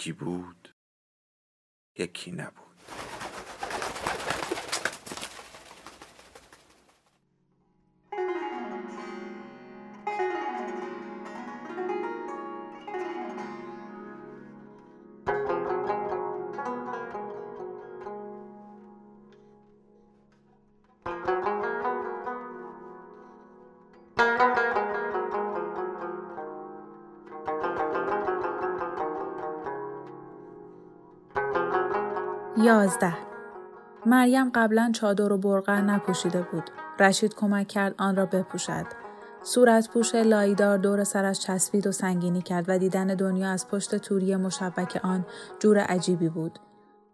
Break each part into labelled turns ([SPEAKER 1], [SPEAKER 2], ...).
[SPEAKER 1] یکی بود یکی نبود.
[SPEAKER 2] یازده مریم قبلا چادر و برقع نپوشیده بود. رشید کمک کرد آن را بپوشد. صورت پوش لایدار دور سرش چسبید و سنگینی کرد و دیدن دنیا از پشت توری مشبک آن جور عجیبی بود.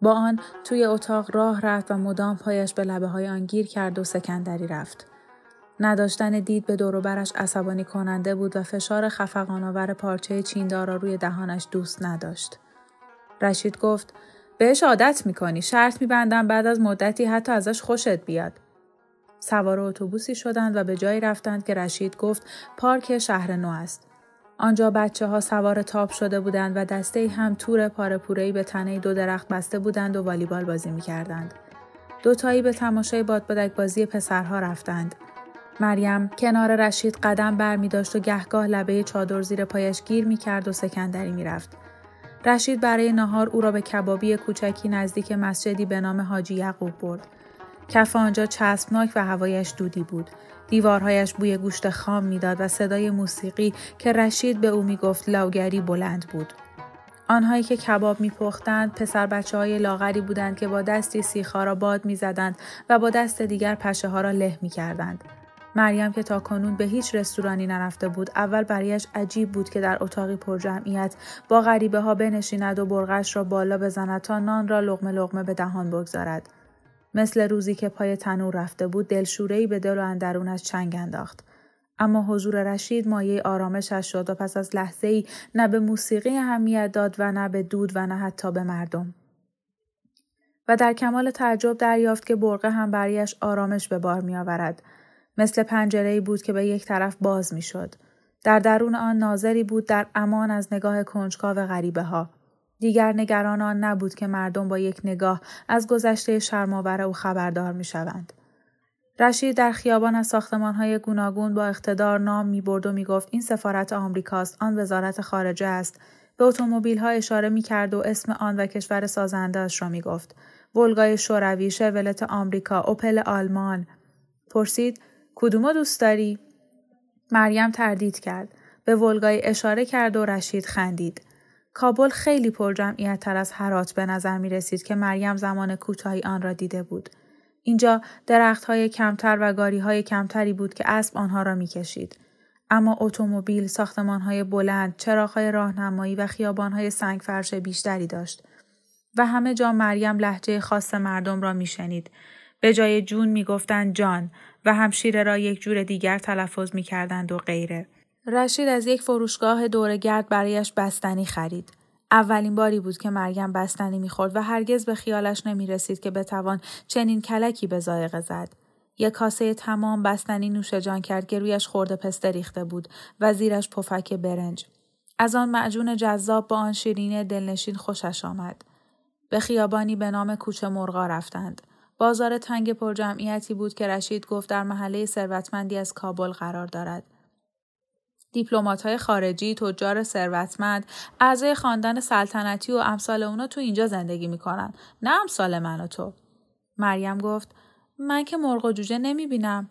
[SPEAKER 2] با آن توی اتاق راه رفت و مدام پایش به لبه های آن گیر کرد و سکندری رفت. نداشتن دید به دوروبرش عصبانی کننده بود و فشار خفقانآور پارچه چیندار را روی دهانش دوست نداشت. رشید گفت بهش عادت می‌کنی شرط میبندم بعد از مدتی حتی ازش خوشت بیاد سوار اتوبوسی شدند و به جایی رفتند که رشید گفت پارک شهر نو است آنجا بچه ها سوار تاپ شده بودند و دسته هم تور پارپورهی به تنه دو درخت بسته بودند و والیبال بازی می‌کردند. دوتایی به تماشای بادبادک بازی پسرها رفتند. مریم کنار رشید قدم بر می داشت و گهگاه لبه چادر زیر پایش گیر می کرد و سکندری می رفت. رشید برای نهار او را به کبابی کوچکی نزدیک مسجدی به نام حاجی یعقوب برد. کف آنجا چسبناک و هوایش دودی بود. دیوارهایش بوی گوشت خام می‌داد و صدای موسیقی که رشید به او می‌گفت لاوگری بلند بود. آنهایی که کباب میپختند پسر بچه های لاغری بودند که با دستی سیخها را باد می‌زدند و با دست دیگر پشه ها را له می‌کردند. مریم که تا کنون به هیچ رستورانی نرفته بود اول برایش عجیب بود که در اتاقی پر جمعیت با غریبه ها بنشیند و برغش را بالا بزند تا نان را لغمه لغمه به دهان بگذارد مثل روزی که پای تنور رفته بود دلشورهای به دل و اندرونش چنگ انداخت اما حضور رشید مایه آرامشش شد و پس از لحظه ای نه به موسیقی اهمیت داد و نه به دود و نه حتی به مردم. و در کمال تعجب دریافت که برقه هم برایش آرامش به بار می آورد. مثل پنجره بود که به یک طرف باز می شد. در درون آن ناظری بود در امان از نگاه کنجکاو غریبه ها. دیگر نگران آن نبود که مردم با یک نگاه از گذشته شرماور او خبردار می شوند. رشید در خیابان از های گوناگون با اقتدار نام می برد و می گفت این سفارت آمریکاست آن وزارت خارجه است به اتومبیل ها اشاره می کرد و اسم آن و کشور سازندهاش را می گفت. ولگای شوروی، شرولت آمریکا، اوپل آلمان. پرسید کدومو دوست داری؟ مریم تردید کرد. به ولگای اشاره کرد و رشید خندید. کابل خیلی پر جمعیت تر از هرات به نظر می رسید که مریم زمان کوتاهی آن را دیده بود. اینجا درخت های کمتر و گاری های کمتری بود که اسب آنها را می کشید. اما اتومبیل، ساختمان های بلند، چراغ های راهنمایی و خیابان های سنگ فرش بیشتری داشت. و همه جا مریم لحجه خاص مردم را می شنید. به جای جون می گفتن جان و همشیره را یک جور دیگر تلفظ می کردند و غیره. رشید از یک فروشگاه دورگرد برایش بستنی خرید. اولین باری بود که مریم بستنی می‌خورد و هرگز به خیالش نمی رسید که بتوان چنین کلکی به زایقه زد. یک کاسه تمام بستنی نوش جان کرد که رویش خورده پسته ریخته بود و زیرش پفک برنج. از آن معجون جذاب با آن شیرینی دلنشین خوشش آمد. به خیابانی به نام کوچه مرغا رفتند. بازار تنگ پرجمعیتی بود که رشید گفت در محله ثروتمندی از کابل قرار دارد. های خارجی، تجار ثروتمند، اعضای خاندان سلطنتی و امثال اونا تو اینجا زندگی می‌کنن. نه امثال من و تو. مریم گفت من که مرغ و جوجه نمی‌بینم.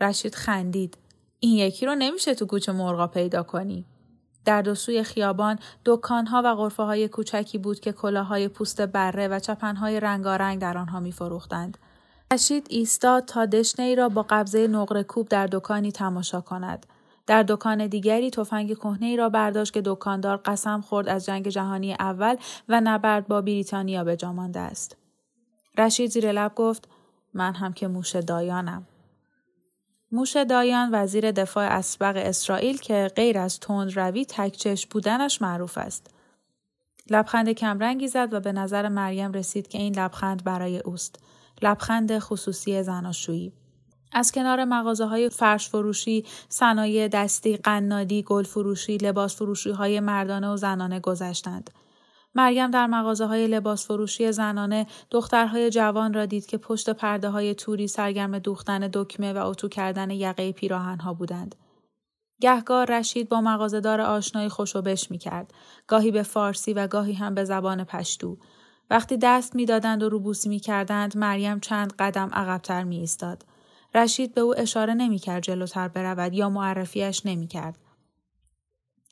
[SPEAKER 2] رشید خندید. این یکی رو نمیشه تو کوچه مرغا پیدا کنی. در دو سوی خیابان دکانها و غرفه های کوچکی بود که کلاهای پوست بره و چپنهای رنگارنگ در آنها میفروختند. رشید ایستاد تا دشنه ای را با قبضه نقره کوب در دکانی تماشا کند. در دکان دیگری تفنگ کهنه ای را برداشت که دکاندار قسم خورد از جنگ جهانی اول و نبرد با بریتانیا به مانده است. رشید زیر لب گفت من هم که موش دایانم. موش دایان وزیر دفاع اسبق اسرائیل که غیر از تند روی تکچش بودنش معروف است. لبخند کمرنگی زد و به نظر مریم رسید که این لبخند برای اوست. لبخند خصوصی زناشویی. از کنار مغازه های فرش فروشی، صنایع دستی، قنادی، گل فروشی، لباس فروشی های مردانه و زنانه گذشتند. مریم در مغازه های لباس فروشی زنانه دخترهای جوان را دید که پشت پرده های توری سرگرم دوختن دکمه و اتو کردن یقه پیراهن ها بودند. گهگاه رشید با مغازهدار آشنایی خوشوبش می کرد. گاهی به فارسی و گاهی هم به زبان پشتو. وقتی دست می‌دادند و روبوسی می کردند مریم چند قدم عقبتر می ایستاد. رشید به او اشاره نمی کرد جلوتر برود یا معرفیش نمی کرد.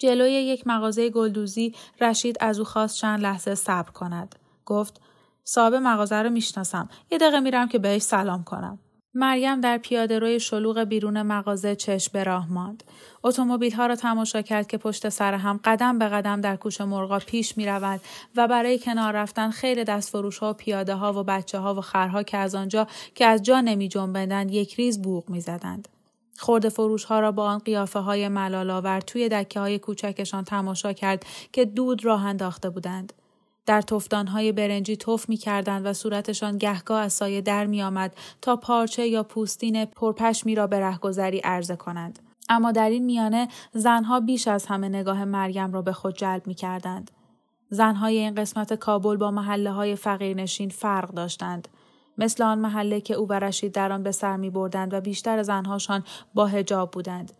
[SPEAKER 2] جلوی یک مغازه گلدوزی رشید از او خواست چند لحظه صبر کند. گفت صاحب مغازه رو می‌شناسم. یه دقیقه میرم که بهش سلام کنم. مریم در پیاده روی شلوغ بیرون مغازه چشم به راه ماند. اتومبیل ها را تماشا کرد که پشت سر هم قدم به قدم در کوچ مرغا پیش می رود و برای کنار رفتن خیر دستفروش ها و پیاده ها و بچه ها و خرها که از آنجا که از جا نمی جنبندند یک ریز بوغ می زدند. خورده فروش ها را با آن قیافه های ملالاور توی دکه های کوچکشان تماشا کرد که دود راه انداخته بودند. در های برنجی توف می کردند و صورتشان گهگاه از سایه در می آمد تا پارچه یا پوستین پرپشمی را به رهگذری عرضه کنند. اما در این میانه زنها بیش از همه نگاه مریم را به خود جلب می کردند. زنهای این قسمت کابل با محله های فقیرنشین فرق داشتند. مثل آن محله که او و رشید در آن به سر می بردند و بیشتر زنهاشان با هجاب بودند.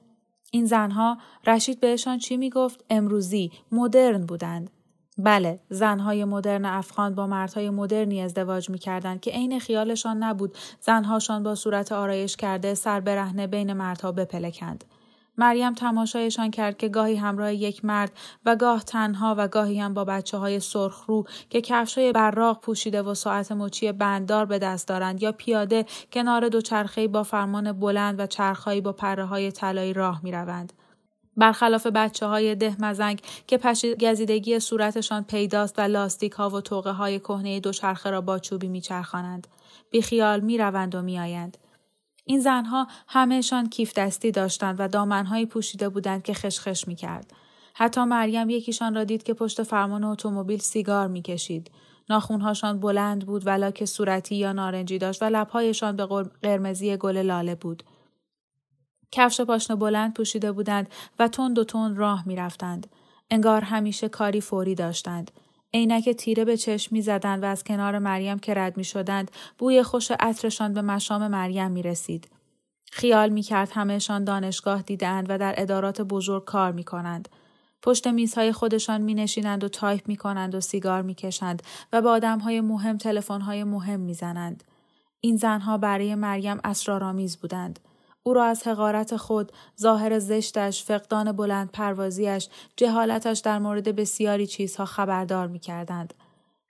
[SPEAKER 2] این زنها رشید بهشان چی می گفت؟ امروزی، مدرن بودند. بله، زنهای مدرن افغان با مردهای مدرنی ازدواج می کردند که عین خیالشان نبود زنهاشان با صورت آرایش کرده سر برهنه بین مردها بپلکند. مریم تماشایشان کرد که گاهی همراه یک مرد و گاه تنها و گاهی هم با بچه های سرخ رو که کفشای براق پوشیده و ساعت مچی بنددار به دست دارند یا پیاده کنار دوچرخهای با فرمان بلند و چرخهایی با پره های طلایی راه می روند. برخلاف بچه های ده مزنگ که پشت گزیدگی صورتشان پیداست و لاستیک ها و توقه های کهنه دوچرخه را با چوبی میچرخانند. بیخیال می روند و می آیند. این زنها همهشان کیف دستی داشتند و دامنهایی پوشیده بودند که خشخش می کرد. حتی مریم یکیشان را دید که پشت فرمان اتومبیل سیگار می کشید. ناخونهاشان بلند بود ولاک صورتی یا نارنجی داشت و لبهایشان به قرمزی گل لاله بود. کفش پاشنه بلند پوشیده بودند و تند و تند راه می رفتند. انگار همیشه کاری فوری داشتند. عینک تیره به چشم می زدند و از کنار مریم که رد می شدند بوی خوش عطرشان به مشام مریم می رسید. خیال می کرد همهشان دانشگاه دیدند و در ادارات بزرگ کار می کنند. پشت میزهای خودشان می نشینند و تایپ می کنند و سیگار می کشند و به آدم های مهم تلفن های مهم می زنند. این زنها برای مریم اسرارآمیز بودند. او را از حقارت خود، ظاهر زشتش، فقدان بلند پروازیش، جهالتش در مورد بسیاری چیزها خبردار می کردند.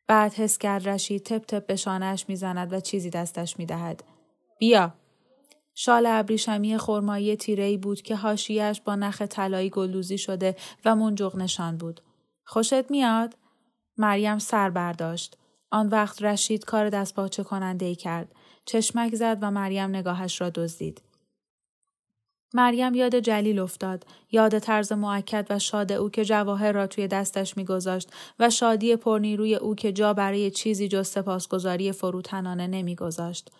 [SPEAKER 2] بعد حس کرد رشید تپ تپ به شانهش می‌زند و چیزی دستش می دهد. بیا. شال ابریشمی خرمایی تیرهی بود که هاشیش با نخ طلایی گلدوزی شده و منجق نشان بود. خوشت میاد؟ مریم سر برداشت. آن وقت رشید کار دست باچه کننده ای کرد. چشمک زد و مریم نگاهش را دزدید. مریم یاد جلیل افتاد، یاد طرز معکد و شاد او که جواهر را توی دستش میگذاشت و شادی پرنیروی او که جا برای چیزی جز سپاسگزاری فروتنانه نمیگذاشت.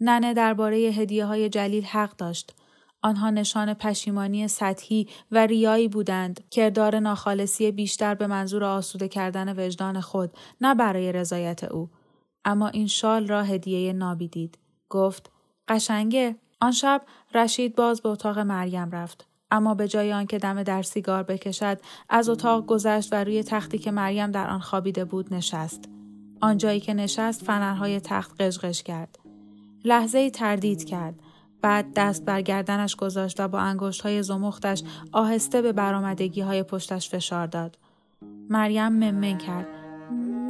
[SPEAKER 2] ننه درباره هدیه های جلیل حق داشت. آنها نشان پشیمانی سطحی و ریایی بودند. کردار ناخالصی بیشتر به منظور آسوده کردن وجدان خود نه برای رضایت او. اما این شال را هدیه نابی دید گفت قشنگه؟ آن شب رشید باز به اتاق مریم رفت. اما به جای آنکه دم در سیگار بکشد از اتاق گذشت و روی تختی که مریم در آن خوابیده بود نشست. آنجایی که نشست فنرهای تخت قشقش کرد. لحظه ای تردید کرد. بعد دست بر گردنش گذاشت و با انگشت های زمختش آهسته به برامدگی های پشتش فشار داد. مریم ممن کرد.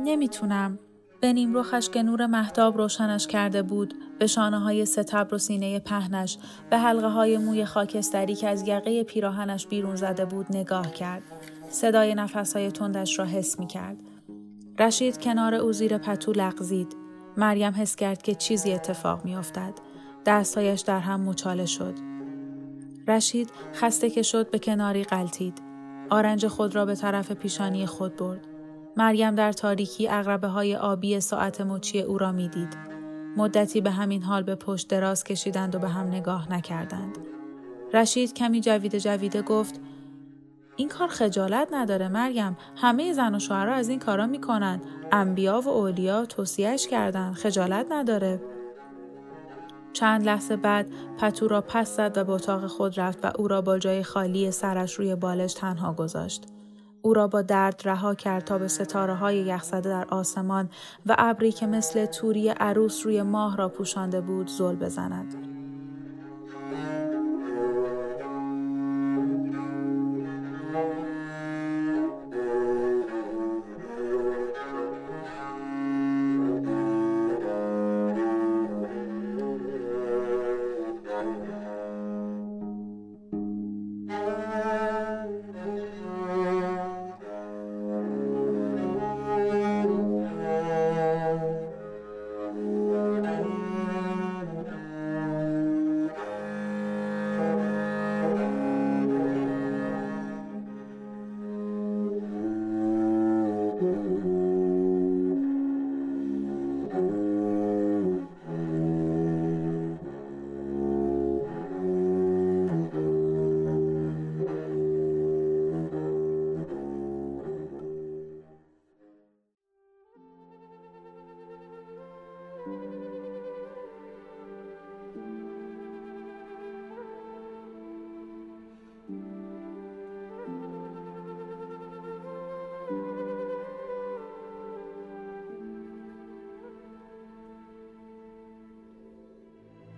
[SPEAKER 2] نمی‌تونم. به نیمروخش که نور محتاب روشنش کرده بود به شانه های ستبر و سینه پهنش به حلقه های موی خاکستری که از یقه پیراهنش بیرون زده بود نگاه کرد صدای نفس های تندش را حس می کرد. رشید کنار او زیر پتو لغزید. مریم حس کرد که چیزی اتفاق می افتد. در هم مچاله شد. رشید خسته که شد به کناری قلتید. آرنج خود را به طرف پیشانی خود برد. مریم در تاریکی اغربه های آبی ساعت مچی او را می‌دید. مدتی به همین حال به پشت دراز کشیدند و به هم نگاه نکردند. رشید کمی جویده جویده گفت این کار خجالت نداره مریم. همه زن و شوهرها از این کارا می‌کنن. انبیا و اولیا توصیهش کردن. خجالت نداره. چند لحظه بعد پتو را پس زد و به اتاق خود رفت و او را با جای خالی سرش روی بالش تنها گذاشت. او را با درد رها کرد تا به ستاره های یخزده در آسمان و ابری که مثل توری عروس روی ماه را پوشانده بود زل بزند.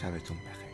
[SPEAKER 1] sabes tú un peje.